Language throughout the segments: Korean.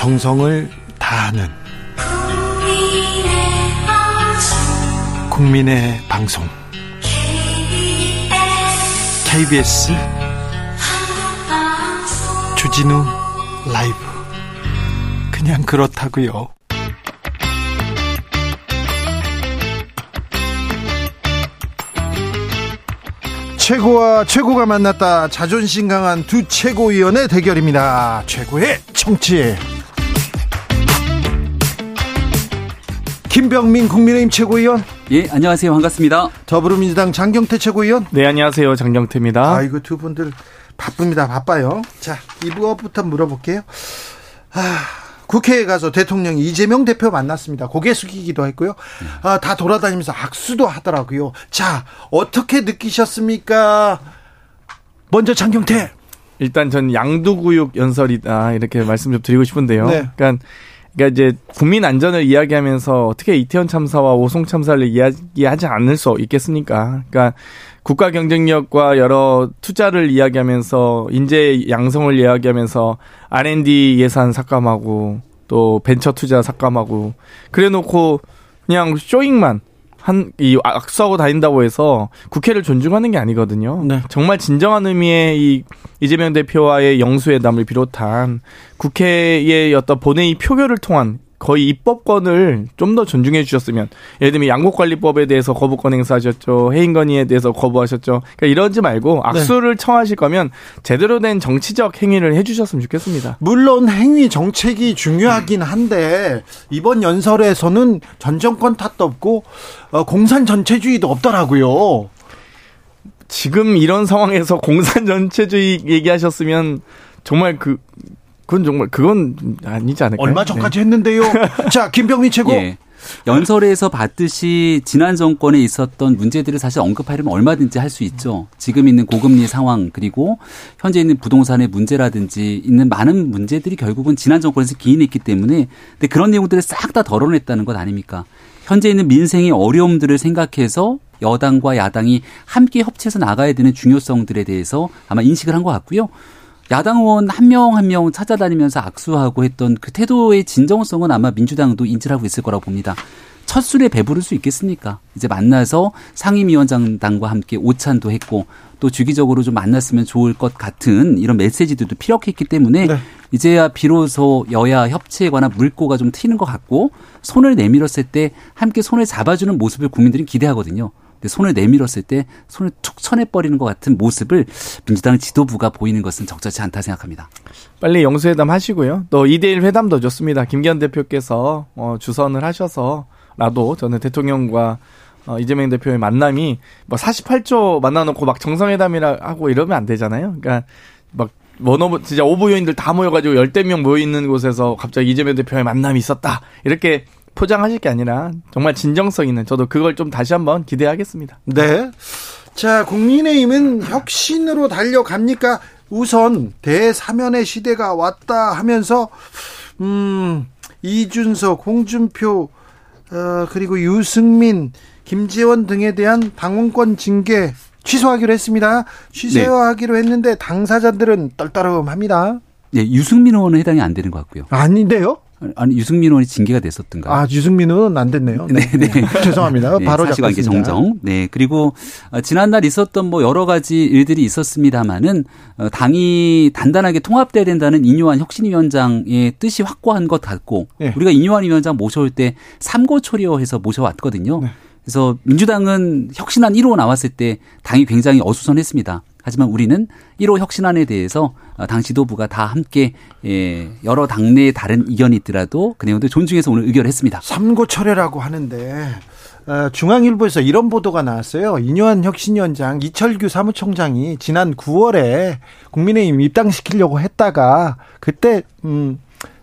정성을 다하는 국민의 방송 KBS 주진우 라이브 그냥 그렇다고요. 최고와 최고가 만났다. 자존심 강한 두 최고위원의 대결입니다. 최고의 정치. 김병민 국민의힘 최고위원. 예, 안녕하세요. 반갑습니다. 더불어민주당 장경태 최고위원. 네, 안녕하세요. 장경태입니다. 아이고, 두 분들 바쁩니다. 바빠요. 자, 이부부터 물어볼게요. 아, 국회에 가서 대통령이 이재명 대표 만났습니다. 고개 숙이기도 했고요. 아, 다 돌아다니면서 악수도 하더라고요. 자, 어떻게 느끼셨습니까? 먼저 장경태. 일단 전 양두구육 연설이다 이렇게 말씀 좀 드리고 싶은데요. 네. 그러니까 그러니까 이제 국민 안전을 이야기하면서 어떻게 이태원 참사와 오송 참사를 이야기하지 않을 수 있겠습니까? 그러니까 국가 경쟁력과 여러 투자를 이야기하면서 인재 양성을 이야기하면서 R&D 예산 삭감하고 또 벤처 투자 삭감하고 그래 놓고 그냥 쇼잉만 한, 이 악수하고 다닌다고 해서 국회를 존중하는 게 아니거든요. 네. 정말 진정한 의미의 이 이재명 대표와의 영수회담을 비롯한 국회의 어떤 본회의 표결을 통한 거의 입법권을 좀 더 존중해 주셨으면 예를 들면 양곡관리법에 대해서 거부권 행사하셨죠 해임건의에 대해서 거부하셨죠 그러니까 이러지 말고 네. 악수를 네. 청하실 거면 제대로 된 정치적 행위를 해주셨으면 좋겠습니다. 물론 행위 정책이 중요하긴 한데 이번 연설에서는 전 정권 탓도 없고 어, 공산 전체주의도 없더라고요. 지금 이런 상황에서 공산 전체주의 얘기하셨으면 정말 그 그건 정말 그건 아니지 않을까요? 얼마 전까지 네. 했는데요. 자, 김병민 최고. 예. 연설에서 봤듯이 지난 정권에 있었던 문제들을 사실 언급하려면 얼마든지 할 수 있죠. 지금 있는 고금리 상황 그리고 현재 있는 부동산의 문제라든지 있는 많은 문제들이 결국은 지난 정권에서 기인했기 때문에 근데 그런 내용들을 싹 다 덜어냈다는 것 아닙니까? 현재 있는 민생의 어려움들을 생각해서 여당과 야당이 함께 협치해서 나가야 되는 중요성들에 대해서 아마 인식을 한 것 같고요. 야당 의원 한명 한 명 찾아다니면서 악수하고 했던 그 태도의 진정성은 아마 민주당도 인지를 하고 있을 거라고 봅니다. 첫 술에 배부를 수 있겠습니까? 이제 만나서 상임위원장당과 함께 오찬도 했고 또 주기적으로 좀 만났으면 좋을 것 같은 이런 메시지들도 피력했기 때문에 네. 이제야 비로소 여야 협치에 관한 물꼬가 좀 트이는 것 같고 손을 내밀었을 때 함께 손을 잡아주는 모습을 국민들이 기대하거든요. 손을 내밀었을 때 손을 툭 쳐내버리는 것 같은 모습을 민주당 지도부가 보이는 것은 적절치 않다 생각합니다. 빨리 영수회담 하시고요. 또 2대1 회담도 좋습니다. 김기현 대표께서 어, 주선을 하셔서라도 저는 대통령과 어, 이재명 대표의 만남이 뭐 48초 만나놓고 막 정상회담이라 하고 이러면 안 되잖아요. 그러니까 막 one of 진짜 5부 요인들 다 모여가지고 열대 명 모여 있는 곳에서 갑자기 이재명 대표의 만남이 있었다 이렇게 포장하실 게 아니라 정말 진정성 있는 저도 그걸 좀 다시 한번 기대하겠습니다. 네. 자, 국민의힘은 혁신으로 달려갑니까? 우선 대사면의 시대가 왔다 하면서 음, 이준석, 홍준표 어, 그리고 유승민, 김재원 등에 대한 당원권 징계 취소하기로 했습니다. 취소하기로 네. 했는데 당사자들은 떨떠름합니다. 네, 유승민 의원은 해당이 안 되는 것 같고요. 아닌데요? 아니 유승민 의원이 징계가 됐었던가. 아 유승민 의원 안 됐네요. 네, 네. 네. 죄송합니다. 네, 바로 사실관계 정정. 네 그리고 어, 지난날 있었던 뭐 여러 가지 일들이 있었습니다만은 어, 당이 단단하게 통합돼야 된다는 인요한 혁신위원장의 뜻이 확고한 것 같고 네. 우리가 인요한 위원장 모셔올 때 삼고초려해서 모셔왔거든요. 네. 그래서 민주당은 혁신안 1호 나왔을 때 당이 굉장히 어수선했습니다. 하지만 우리는 1호 혁신안에 대해서 어, 당 지도부가 다 함께 예, 여러 당내의 다른 의견이 있더라도 그 내용들 존중해서 오늘 의결을 했습니다. 삼고 철회라고 하는데 어, 중앙일보에서 이런 보도가 나왔어요. 이뇨한 혁신위원장 이철규 사무총장이 지난 9월에 국민의힘 입당시키려고 했다가 그때 음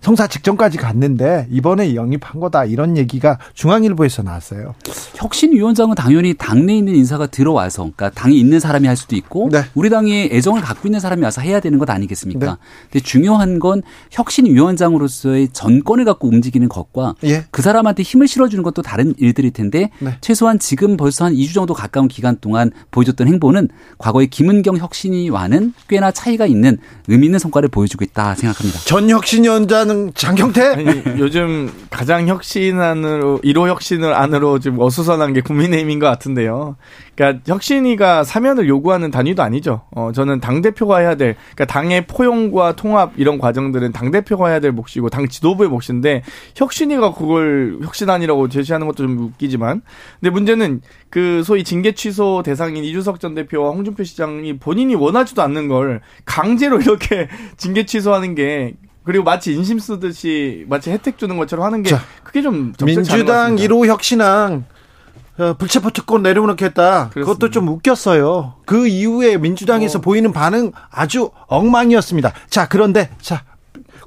성사 직전까지 갔는데 이번에 영입한 거다 이런 얘기가 중앙일보에서 나왔어요. 혁신위원장은 당연히 당내에 있는 인사가 들어와서 그러니까 당이 있는 사람이 할 수도 있고 네. 우리 당에 애정을 갖고 있는 사람이 와서 해야 되는 것 아니겠습니까? 네. 근데 중요한 건 혁신위원장으로서의 전권을 갖고 움직이는 것과 예. 그 사람한테 힘을 실어주는 것도 다른 일들일 텐데 네. 최소한 지금 벌써 한 2주 정도 가까운 기간 동안 보여줬던 행보는 과거의 김은경 혁신위와는 꽤나 차이가 있는 의미 있는 성과를 보여주고 있다 생각합니다. 전 혁신위원장은 장 장경태 아니, 요즘 가장 혁신 안으로 1호 혁신을 안으로 좀 어수선한 게 국민의힘인 것 같은데요. 그러니까 혁신위가 사면을 요구하는 단위도 아니죠. 어 저는 당 대표가 해야 될 그러니까 당의 포용과 통합 이런 과정들은 당 대표가 해야 될 몫이고 당 지도부의 몫인데 혁신위가 그걸 혁신안이라고 제시하는 것도 좀 웃기지만 근데 문제는 그 소위 징계 취소 대상인 이주석 전 대표와 홍준표 시장이 본인이 원하지도 않는 걸 강제로 이렇게 징계 취소하는 게 그리고 마치 인심 쓰듯이 마치 혜택 주는 것처럼 하는 게 자, 그게 좀 민주당 1호 혁신안 어, 불체포 특권 내려놓겠다. 그것도 좀 웃겼어요. 그 이후에 민주당에서 어. 보이는 반응 아주 엉망이었습니다. 자, 그런데 자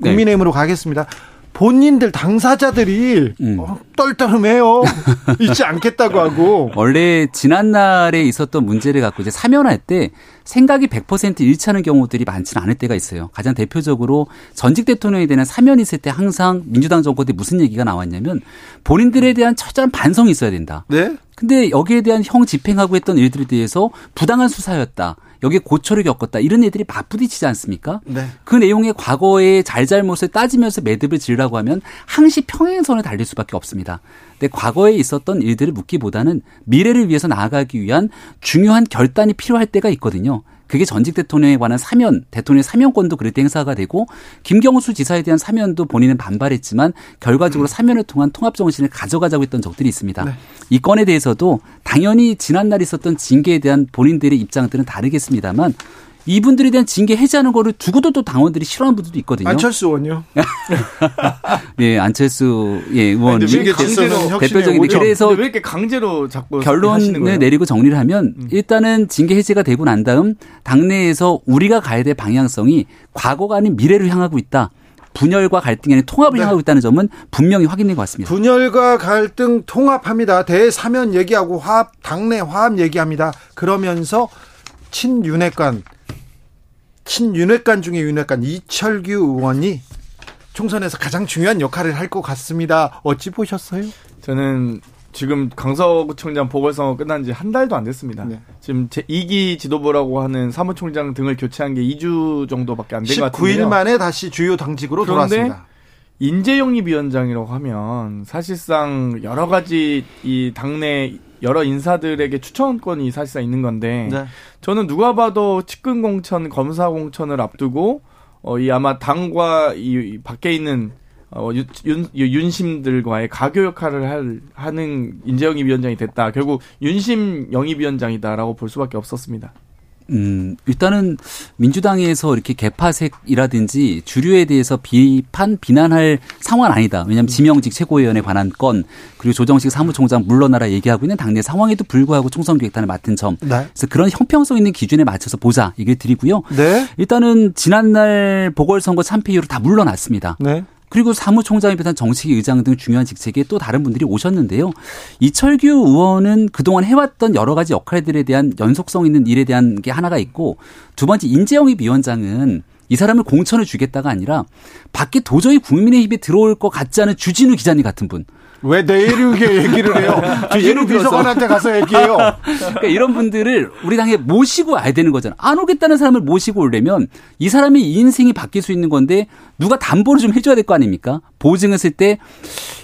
국민의힘으로 네. 가겠습니다. 본인들 당사자들이 음. 어, 떨떠름해요. 잊지 않겠다고 하고. 원래 지난날에 있었던 문제를 갖고 이제 사면할 때 생각이 100% 일치하는 경우들이 많지는 않을 때가 있어요. 가장 대표적으로 전직 대통령에 대한 사면이 있을 때 항상 민주당 정권 때 무슨 얘기가 나왔냐면 본인들에 대한 처절한 반성이 있어야 된다. 네? 근데 여기에 대한 형 집행하고 했던 일들에 대해서 부당한 수사였다. 여기에 고초를 겪었다. 이런 애들이 맞부딪히지 않습니까? 네. 그 내용의 과거의 잘잘못을 따지면서 매듭을 지으라고 하면 항시 평행선을 달릴 수밖에 없습니다. 근데 과거에 있었던 일들을 묻기보다는 미래를 위해서 나아가기 위한 중요한 결단이 필요할 때가 있거든요. 그게 전직 대통령에 관한 사면, 대통령의 사면권도 그럴 때 행사가 되고 김경수 지사에 대한 사면도 본인은 반발했지만 결과적으로 사면을 통한 통합 정신을 가져가자고 했던 적들이 있습니다. 네. 이 건에 대해서도 당연히 지난날 있었던 징계에 대한 본인들의 입장들은 다르겠습니다만 이분들에 대한 징계 해제하는 거를 두고도 또 당원들이 싫어하는 분들도 있거든요. 안철수 의원요. 네, 안철수 예, 의원 대표적인 그래서 왜 이렇게 강제로 자꾸 결론을 내리고 정리를 하면 음. 일단은 징계 해제가 되고 난 다음 당내에서 우리가 가야 될 방향성이 과거가 아닌 미래를 향하고 있다. 분열과 갈등이 아닌 통합을 네. 향하고 있다는 점은 분명히 확인된 것 같습니다. 분열과 갈등 통합합니다. 대사면 얘기하고 화합 당내 화합 얘기합니다. 그러면서 친윤핵관 친윤핵관 중에 윤핵관 이철규 의원이 총선에서 가장 중요한 역할을 할 것 같습니다. 어찌 보셨어요? 저는 지금 강서구청장 보궐선거 끝난 지 한 달도 안 됐습니다. 네. 지금 제 2기 지도부라고 하는 사무총장 등을 교체한 게 2주 정도밖에 안 된 것 같은데요. 19일 만에 다시 주요 당직으로 돌아왔습니다. 인재영입위원장이라고 하면 사실상 여러 가지 이 당내 여러 인사들에게 추천권이 사실상 있는 건데 네. 저는 누가 봐도 측근 공천, 검사 공천을 앞두고 어, 이 아마 당과 이 밖에 있는 어, 윤, 윤심들과의 가교 역할을 할, 하는 인재영입 위원장이 됐다. 결국 윤심 영입 위원장이다라고 볼 수밖에 없었습니다. 음, 일단은 민주당에서 이렇게 개파색이라든지 주류에 대해서 비판, 비난할 상황은 아니다. 왜냐하면 음. 지명직 최고위원에 관한 건 그리고 조정식 사무총장 물러나라 얘기하고 있는 당내 상황에도 불구하고 총선 기획단을 맡은 점. 네. 그래서 그런 형평성 있는 기준에 맞춰서 보자 얘기를 드리고요. 네. 일단은 지난날 보궐선거 참패 이후로 다 물러났습니다. 네. 그리고 사무총장에 비롯한 정책위 의장 등 중요한 직책에 또 다른 분들이 오셨는데요. 이철규 의원은 그동안 해왔던 여러 가지 역할들에 대한 연속성 있는 일에 대한 게 하나가 있고 두 번째 인재영입 위원장은 이 사람을 공천을 주겠다가 아니라 밖에 도저히 국민의힘에 들어올 것 같지 않은 주진우 기자님 같은 분. 왜 내일게 얘기를 해요? 주진우 비서관한테 가서 얘기해요. 그러니까 이런 분들을 우리 당에 모시고 와야 되는 거잖아. 안 오겠다는 사람을 모시고 오려면 이 사람의 인생이 바뀔 수 있는 건데 누가 담보를 좀 해줘야 될 거 아닙니까? 보증했을 때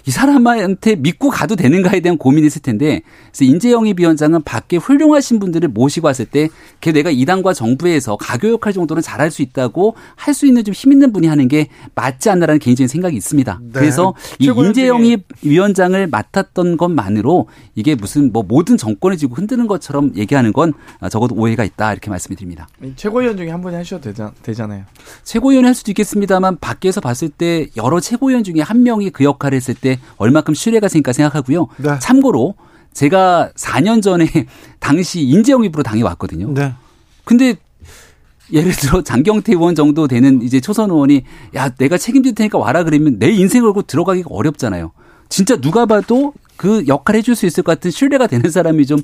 이 사람한테 믿고 가도 되는가에 대한 고민이 있을 텐데 그래서 인재영입 위원장은 밖에 훌륭하신 분들을 모시고 왔을 때 걔 내가 이 당과 정부에서 가교 역할 정도는 잘할 수 있다고 할 수 있는 좀 힘 있는 분이 하는 게 맞지 않나라는 개인적인 생각이 있습니다. 네. 그래서 이 인재영입 위원장을 맡았던 것만으로 이게 무슨 뭐 모든 정권을 지고 흔드는 것처럼 얘기하는 건 적어도 오해가 있다 이렇게 말씀을 드립니다. 최고위원 중에 한 분이 하셔도 되잖, 아요 최고위원이 할 수도 있겠습니다만 밖에서 봤을 때 여러 최고위원 중에 한 명이 그 역할을 했을 때 얼마큼 신뢰가 생길까 생각하고요. 네. 참고로 제가 4년 전에 당시 인재영입으로 당에 왔거든요. 네. 근데 예를 들어 장경태 의원 정도 되는 이제 초선 의원이 야 내가 책임질 테니까 와라 그러면 내 인생을 걸고 들어가기가 어렵잖아요. 진짜 누가 봐도 그 역할 해줄 수 있을 것 같은 신뢰가 되는 사람이 좀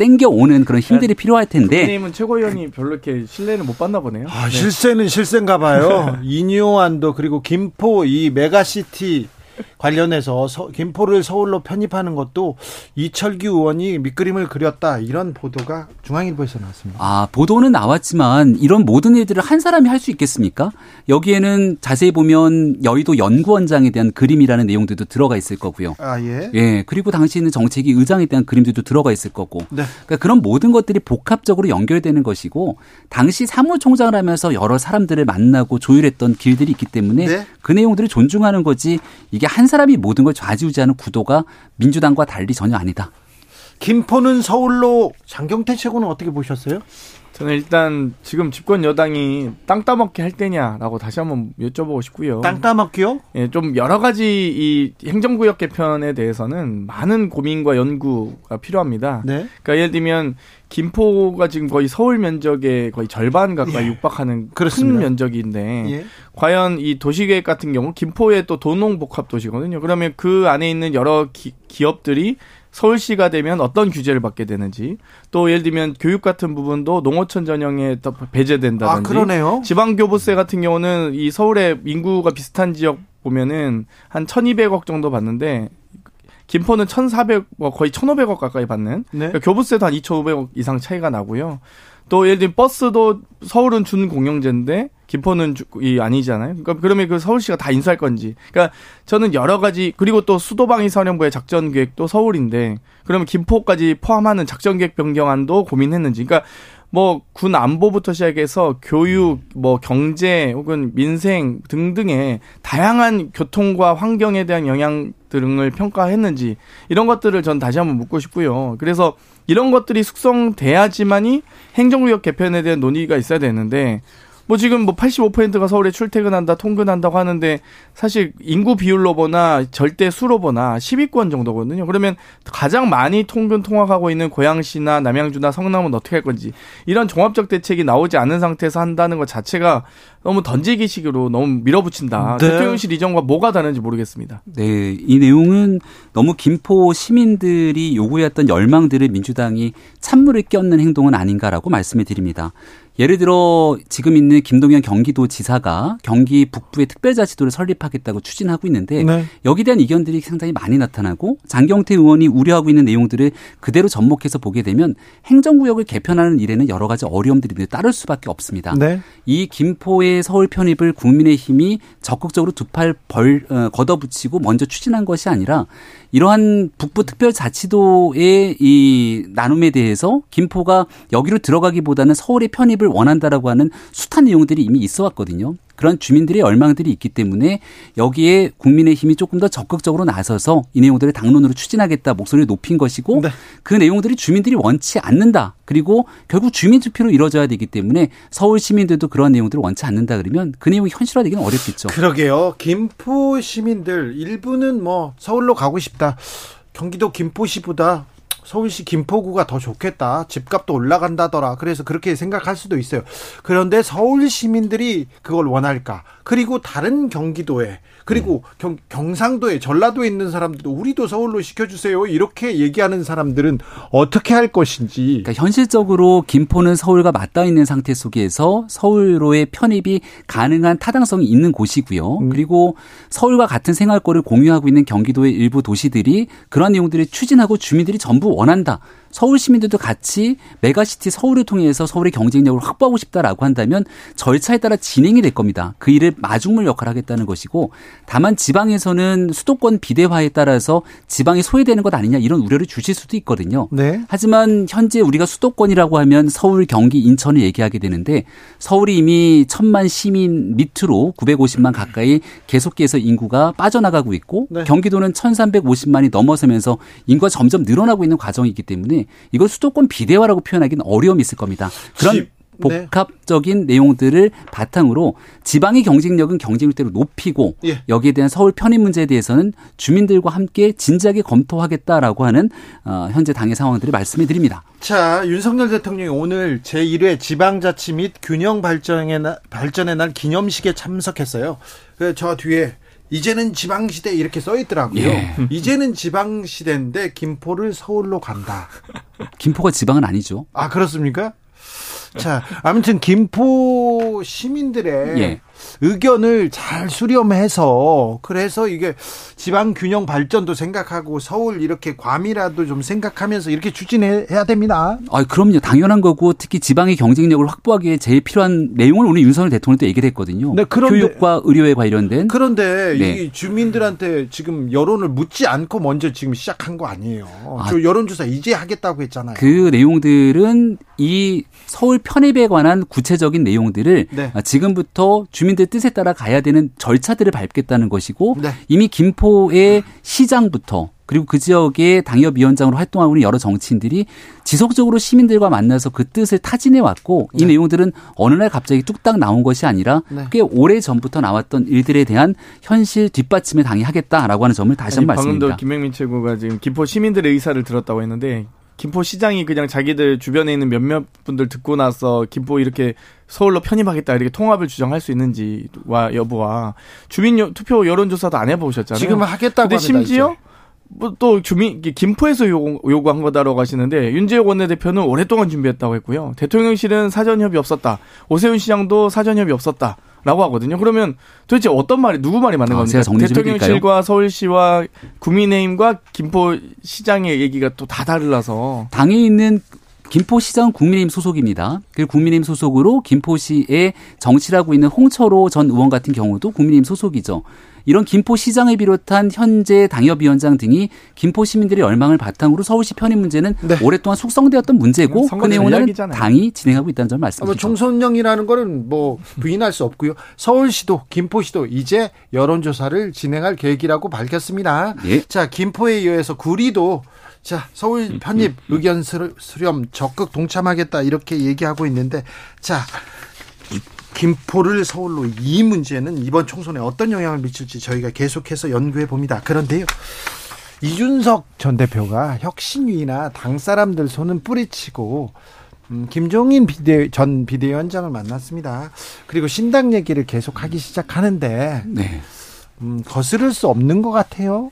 땡겨오는 그런 힘들이 네. 필요할 텐데. 국민의힘은 최고위원이 별로 이렇게 신뢰를 못 받나 보네요. 아, 네. 실세는 실세인가 봐요. 인요한도 그리고 김포 이 메가시티 관련해서 서, 김포를 서울로 편입하는 것도 이철규 의원이 밑그림을 그렸다 이런 보도가 중앙일보에서 나왔습니다. 아 보도는 나왔지만 이런 모든 일들을 한 사람이 할 수 있겠습니까? 여기에는 자세히 보면 여의도 연구원장에 대한 그림이라는 내용들도 들어가 있을 거고요. 아 예. 예 그리고 당시에는 정책위 의장에 대한 그림들도 들어가 있을 거고. 네. 그러니까 그런 모든 것들이 복합적으로 연결되는 것이고 당시 사무총장을 하면서 여러 사람들을 만나고 조율했던 길들이 있기 때문에 네. 그 내용들을 존중하는 거지 이게 한 사람이 모든 걸 좌지우지하는 구도가 민주당과 달리 전혀 아니다. 김포는 서울로 장경태 최고는 어떻게 보셨어요? 저는 일단 지금 집권 여당이 땅 따먹기 할 때냐라고 다시 한번 여쭤보고 싶고요. 땅 따먹기요? 예, 좀 여러 가지 이 행정구역 개편에 대해서는 많은 고민과 연구가 필요합니다. 네. 그러니까 예를 들면 김포가 지금 거의 서울 면적의 거의 절반 가까이 예. 육박하는 그렇습니다. 큰 면적인데 예. 과연 이 도시계획 같은 경우 김포에 또 도농 복합 도시거든요. 그러면 그 안에 있는 여러 기, 기업들이 서울시가 되면 어떤 규제를 받게 되는지 또 예를 들면 교육 같은 부분도 농어촌 전형에 더 배제된다든지 아, 그러네요. 지방교부세 같은 경우는 이 서울의 인구가 비슷한 지역 보면은 한 1,200억 정도 받는데 김포는 1,400, 뭐 거의 1,500억 가까이 받는. 네. 그러니까 교부세도 한 2,500억 이상 차이가 나고요. 또 예를 들면 버스도 서울은 준공영제인데 김포는 이 아니잖아요. 그러니까 그러면 그 서울시가 다 인수할 건지. 그러니까 저는 여러 가지 그리고 또 수도방위 사령부의 작전 계획도 서울인데 그러면 김포까지 포함하는 작전 계획 변경안도 고민했는지. 그러니까 뭐 군 안보부터 시작해서 교육, 뭐 경제 혹은 민생 등등의 다양한 교통과 환경에 대한 영향 등을 평가했는지 이런 것들을 전 다시 한번 묻고 싶고요. 그래서 이런 것들이 숙성돼야지만이 행정구역 개편에 대한 논의가 있어야 되는데 뭐 지금 뭐 85%가 서울에 출퇴근한다, 통근한다고 하는데 사실 인구 비율로 보나 절대 수로 보나 10위권 정도거든요. 그러면 가장 많이 통근 통학하고 있는 고양시나 남양주나 성남은 어떻게 할 건지 이런 종합적 대책이 나오지 않은 상태에서 한다는 것 자체가 너무 던지기식으로 너무 밀어붙인다. 네. 대통령실 이전과 뭐가 다른지 모르겠습니다. 네, 이 내용은 너무 김포 시민들이 요구했던 열망들을 민주당이 찬물을 껴는 행동은 아닌가라고 말씀을 드립니다. 예를 들어 지금 있는 김동연 경기도지사가 경기 북부의 특별자치도를 설립하겠다고 추진하고 있는데 네. 여기에 대한 이견들이 상당히 많이 나타나고 장경태 의원이 우려하고 있는 내용들을 그대로 접목해서 보게 되면 행정구역을 개편하는 일에는 여러 가지 어려움들이 따를 수밖에 없습니다. 네. 이 김포의 서울 편입을 국민의힘이 적극적으로 두 팔벌 어, 걷어붙이고 먼저 추진한 것이 아니라 이러한 북부 특별자치도의 이 나눔에 대해서 김포가 여기로 들어가기보다는 서울의 편입을 원한다라고 하는 숱한 내용들이 이미 있어 왔거든요. 그런 주민들의 열망들이 있기 때문에 여기에 국민의힘이 조금 더 적극적으로 나서서 이 내용들을 당론으로 추진하겠다 목소리를 높인 것이고 네. 그 내용들이 주민들이 원치 않는다. 그리고 결국 주민 투표로 이루어져야 되기 때문에 서울 시민들도 그런 내용들을 원치 않는다 그러면 그 내용이 현실화되기는 어렵겠죠. 그러게요. 김포 시민들 일부는 뭐 서울로 가고 싶다. 경기도 김포시보다 서울시 김포구가 더 좋겠다. 집값도 올라간다더라. 그래서 그렇게 생각할 수도 있어요. 그런데 서울 시민들이 그걸 원할까? 그리고 다른 경기도에 그리고 경, 경상도에 전라도에 있는 사람들도 우리도 서울로 시켜주세요 이렇게 얘기하는 사람들은 어떻게 할 것인지 그러니까 현실적으로 김포는 서울과 맞닿아 있는 상태 속에서 서울로의 편입이 가능한 타당성이 있는 곳이고요 음. 그리고 서울과 같은 생활권을 공유하고 있는 경기도의 일부 도시들이 그런 내용들을 추진하고 주민들이 전부 원한다 서울 시민들도 같이 메가시티 서울을 통해서 서울의 경쟁력을 확보하고 싶다라고 한다면 절차에 따라 진행이 될 겁니다. 그 일을 마중물 역할을 하겠다는 것이고 다만 지방에서는 수도권 비대화에 따라서 지방이 소외되는 것 아니냐 이런 우려를 주실 수도 있거든요. 네. 하지만 현재 우리가 수도권이라고 하면 서울, 경기, 인천을 얘기하게 되는데 서울이 이미 천만 시민 밑으로 950만 가까이 계속해서 인구가 빠져나가고 있고 네. 경기도는 1350만이 넘어서면서 인구가 점점 늘어나고 있는 과정이기 때문에 이걸 수도권 비대화라고 표현하기는 어려움이 있을 겁니다. 그런 집. 네. 복합적인 네. 내용들을 바탕으로 지방의 경쟁력은 경쟁력대로 높이고 예. 여기에 대한 서울 편입 문제에 대해서는 주민들과 함께 진지하게 검토하겠다라고 하는 어, 현재 당의 상황들을 말씀해 드립니다. 자, 윤석열 대통령이 오늘 제1회 지방자치 및 균형 발전의 날, 발전의 날 기념식에 참석했어요. 저 뒤에 이제는 지방시대 이렇게 써 있더라고요. 예. 이제는 지방시대인데 김포를 서울로 간다. 김포가 지방은 아니죠. 아, 그렇습니까? 자, 아무튼 김포 시민들의 예. 의견을 잘 수렴해서 그래서 이게 지방 균형 발전도 생각하고 서울 이렇게 괌이라도 좀 생각하면서 이렇게 추진해야 됩니다. 아, 그럼요. 당연한 거고 특히 지방의 경쟁력을 확보하기에 제일 필요한 내용을 오늘 윤석열 대통령도 얘기를 했거든요. 네, 그런데, 교육과 의료에 관련된. 그런데 네. 이 주민들한테 지금 여론을 묻지 않고 먼저 지금 시작한 거 아니에요. 아, 여론조사 이제 하겠다고 했잖아요. 그 내용들은 이 서울 편입에 관한 구체적인 내용들을 네. 지금부터 주민 들 뜻에 따라 가야 되는 절차들을 밟겠다는 것이고 네. 이미 김포의 시장부터 그리고 그 지역의 당협위원장으로 활동하고 있는 여러 정치인들이 지속적으로 시민들과 만나서 그 뜻을 타진해 왔고 이 네. 내용들은 어느 날 갑자기 뚝딱 나온 것이 아니라 네. 꽤 오래 전부터 나왔던 일들에 대한 현실 뒷받침을 당이 하겠다라고 하는 점을 다시 한번 말씀드립니다. 방금도 김명민 최고가 지금 김포 시민들의 의사를 들었다고 했는데 김포시장이 그냥 자기들 주변에 있는 몇몇 분들 듣고 나서 김포 이렇게 서울로 편입하겠다 이렇게 통합을 주장할 수 있는지와 여부와 주민 투표 여론조사도 안 해보셨잖아요. 지금 하겠다고 근데 심지어 뭐 또 주민 김포에서 요구, 요구한 거다라고 하시는데 윤재욱 원내대표는 오랫동안 준비했다고 했고요. 대통령실은 사전 협의 없었다. 오세훈 시장도 사전 협의 없었다. 라고 하거든요. 그러면 도대체 어떤 말이 누구 말이 맞는 아, 겁니까? 대통령실과 서울시와 국민의힘과 김포시장의 얘기가 또다 다르라서 당에 있는 김포시장 국민의힘 소속입니다. 그리고 국민의힘 소속으로 김포시에 정치라고 있는 홍철호 전 의원 같은 경우도 국민의힘 소속이죠. 이런 김포시장을 비롯한 현재 당협위원장 등이 김포 시민들의 열망을 바탕으로 서울시 편입 문제는 네. 오랫동안 숙성되었던 문제고 그 내용은 당이 진행하고 있다는 점을 말씀드립니다. 뭐 총선령이라는 거는 뭐 부인할 수 없고요. 서울시도 김포시도 이제 여론조사를 진행할 계획이라고 밝혔습니다. 예. 자 김포에 의해서 구리도 자, 서울 음, 편입 음, 음. 의견 수렴 적극 동참하겠다 이렇게 얘기하고 있는데 자, 김포를 서울로 이 문제는 이번 총선에 어떤 영향을 미칠지 저희가 계속해서 연구해 봅니다. 그런데요. 이준석 전 대표가 혁신위나 당 사람들 손은 뿌리치고 음, 김종인 비대, 전 비대위원장을 만났습니다. 그리고 신당 얘기를 계속 하기 시작하는데 네. 음, 거스를 수 없는 것 같아요.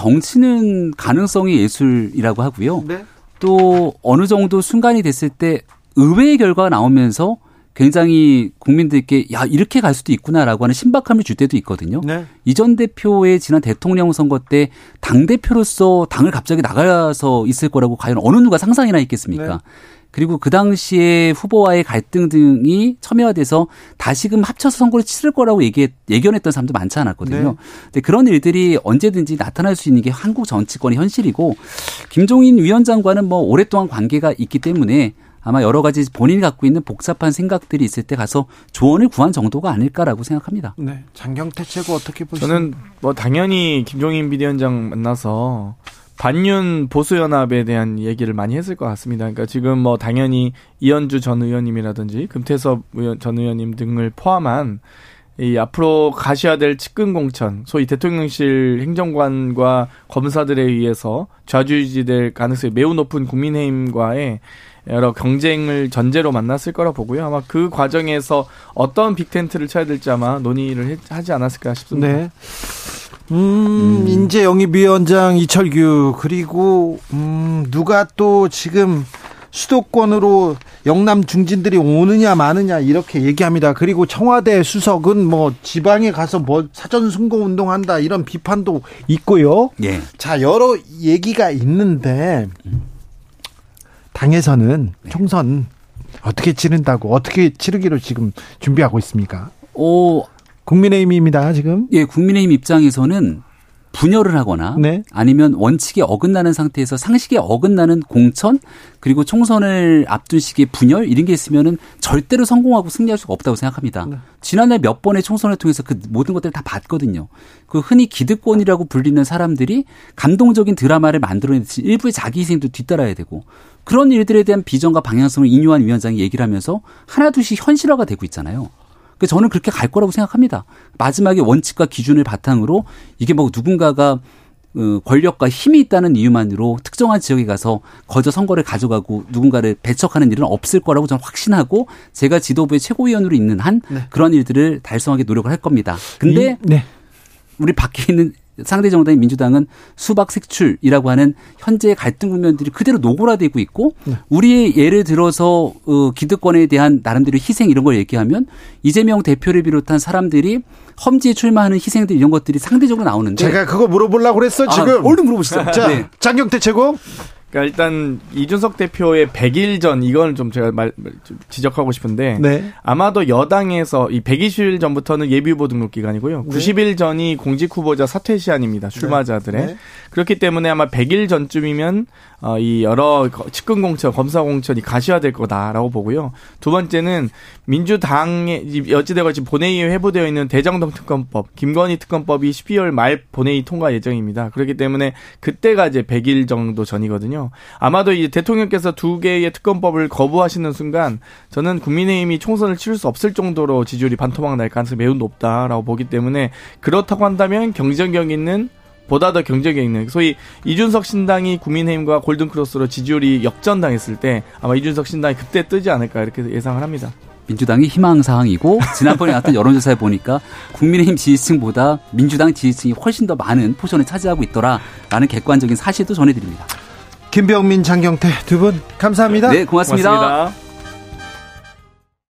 정치는 가능성이 예술이라고 하고요. 네. 또 어느 정도 순간이 됐을 때 의외의 결과가 나오면서 굉장히 국민들께 야 이렇게 갈 수도 있구나라고 하는 신박함을 줄 때도 있거든요. 네. 이전 대표의 지난 대통령 선거 때 당 대표로서 당을 갑자기 나가서 있을 거라고 과연 어느 누가 상상이나 있겠습니까? 네. 그리고 그 당시에 후보와의 갈등 등이 첨예화돼서 다시금 합쳐서 선거를 치를 거라고 얘기 예견했던 사람도 많지 않았거든요. 네. 근데 그런 일들이 언제든지 나타날 수 있는 게 한국 정치권의 현실이고 김종인 위원장과는 뭐 오랫동안 관계가 있기 때문에 아마 여러 가지 본인이 갖고 있는 복잡한 생각들이 있을 때 가서 조언을 구한 정도가 아닐까라고 생각합니다. 네. 장경태 최고 어떻게 보시나요? 저는 뭐 당연히 김종인 비대위원장 만나서 반윤 보수연합에 대한 얘기를 많이 했을 것 같습니다. 그러니까 지금 뭐 당연히 이현주 전 의원님이라든지 금태섭 의원, 전 의원님 등을 포함한 이 앞으로 가셔야 될 측근 공천, 소위 대통령실 행정관과 검사들에 의해서 좌지우지될 가능성이 매우 높은 국민의힘과의 여러 경쟁을 전제로 만났을 거라 보고요. 아마 그 과정에서 어떤 빅텐트를 쳐야 될지 아마 논의를 하지 않았을까 싶습니다. 네. 음, 음. 인재 영입위원장 이철규 그리고 음, 누가 또 지금 수도권으로 영남 중진들이 오느냐 마느냐 이렇게 얘기합니다. 그리고 청와대 수석은 뭐 지방에 가서 뭐 사전 선거 운동한다 이런 비판도 있고요. 예. 자 여러 얘기가 있는데 당에서는 네. 총선 어떻게 치른다고 어떻게 치르기로 지금 준비하고 있습니까? 오 국민의힘입니다, 지금. 예, 국민의힘 입장에서는 분열을 하거나 네. 아니면 원칙에 어긋나는 상태에서 상식에 어긋나는 공천 그리고 총선을 앞둔 시기에 분열 이런 게 있으면은 절대로 성공하고 승리할 수가 없다고 생각합니다. 네. 지난해 몇 번의 총선을 통해서 그 모든 것들을 다 봤거든요. 그 흔히 기득권이라고 불리는 사람들이 감동적인 드라마를 만들어내듯이 일부의 자기 희생도 뒤따라야 되고 그런 일들에 대한 비전과 방향성을 인유한 위원장이 얘기를 하면서 하나둘씩 현실화가 되고 있잖아요. 그 저는 그렇게 갈 거라고 생각합니다. 마지막에 원칙과 기준을 바탕으로 이게 뭐 누군가가 어, 권력과 힘이 있다는 이유만으로 특정한 지역에 가서 거저 선거를 가져가고 누군가를 배척하는 일은 없을 거라고 저는 확신하고 제가 지도부의 최고위원으로 있는 한 네. 그런 일들을 달성하기 노력을 할 겁니다. 근데 이, 네. 우리 밖에 있는 상대 정당인 민주당은 수박 색출이라고 하는 현재의 갈등 국면들이 그대로 노골화되고 있고 네. 우리의 예를 들어서 어, 기득권에 대한 나름대로 희생 이런 걸 얘기하면 이재명 대표를 비롯한 사람들이 험지에 출마하는 희생들 이런 것들이 상대적으로 나오는데 제가 그거 물어보려고 그랬어 아, 지금. 아, 얼른 물어보시죠. 자, 네. 장경태 최고. 그러니까 일단 이준석 대표의 100일 전 이건 좀 제가 말 지적하고 싶은데 네. 아마도 여당에서 이 120일 전부터는 예비 후보 등록 기간이고요. 네. 90일 전이 공직 후보자 사퇴 시한입니다. 출마자들의. 네. 그렇기 때문에 아마 100일 전쯤이면 어, 이 여러 측근 공천, 검사 공천이 가시화될 거다라고 보고요. 두 번째는 민주당에 어찌되고 지금 본회의에 회부되어 있는 대장동 특검법, 김건희 특검법이 12월 말 본회의 통과 예정입니다. 그렇기 때문에 그때가 이제 100일 정도 전이거든요. 아마도 이제 대통령께서 두 개의 특검법을 거부하시는 순간 저는 국민의힘이 총선을 치를 수 없을 정도로 지지율이 반토막 날 가능성이 매우 높다라고 보기 때문에 그렇다고 한다면 경쟁력 있는 보다 더 경쟁력 있는 소위 이준석 신당이 국민의힘과 골든크로스로 지지율이 역전당했을 때 아마 이준석 신당이 그때 뜨지 않을까 이렇게 예상을 합니다. 민주당의 희망 사항이고 지난번에 나왔던 여론조사에 보니까 국민의힘 지지층보다 민주당 지지층이 훨씬 더 많은 포션을 차지하고 있더라라는 객관적인 사실도 전해드립니다. 김병민, 장경태 두 분 감사합니다. 네, 고맙습니다. 고맙습니다.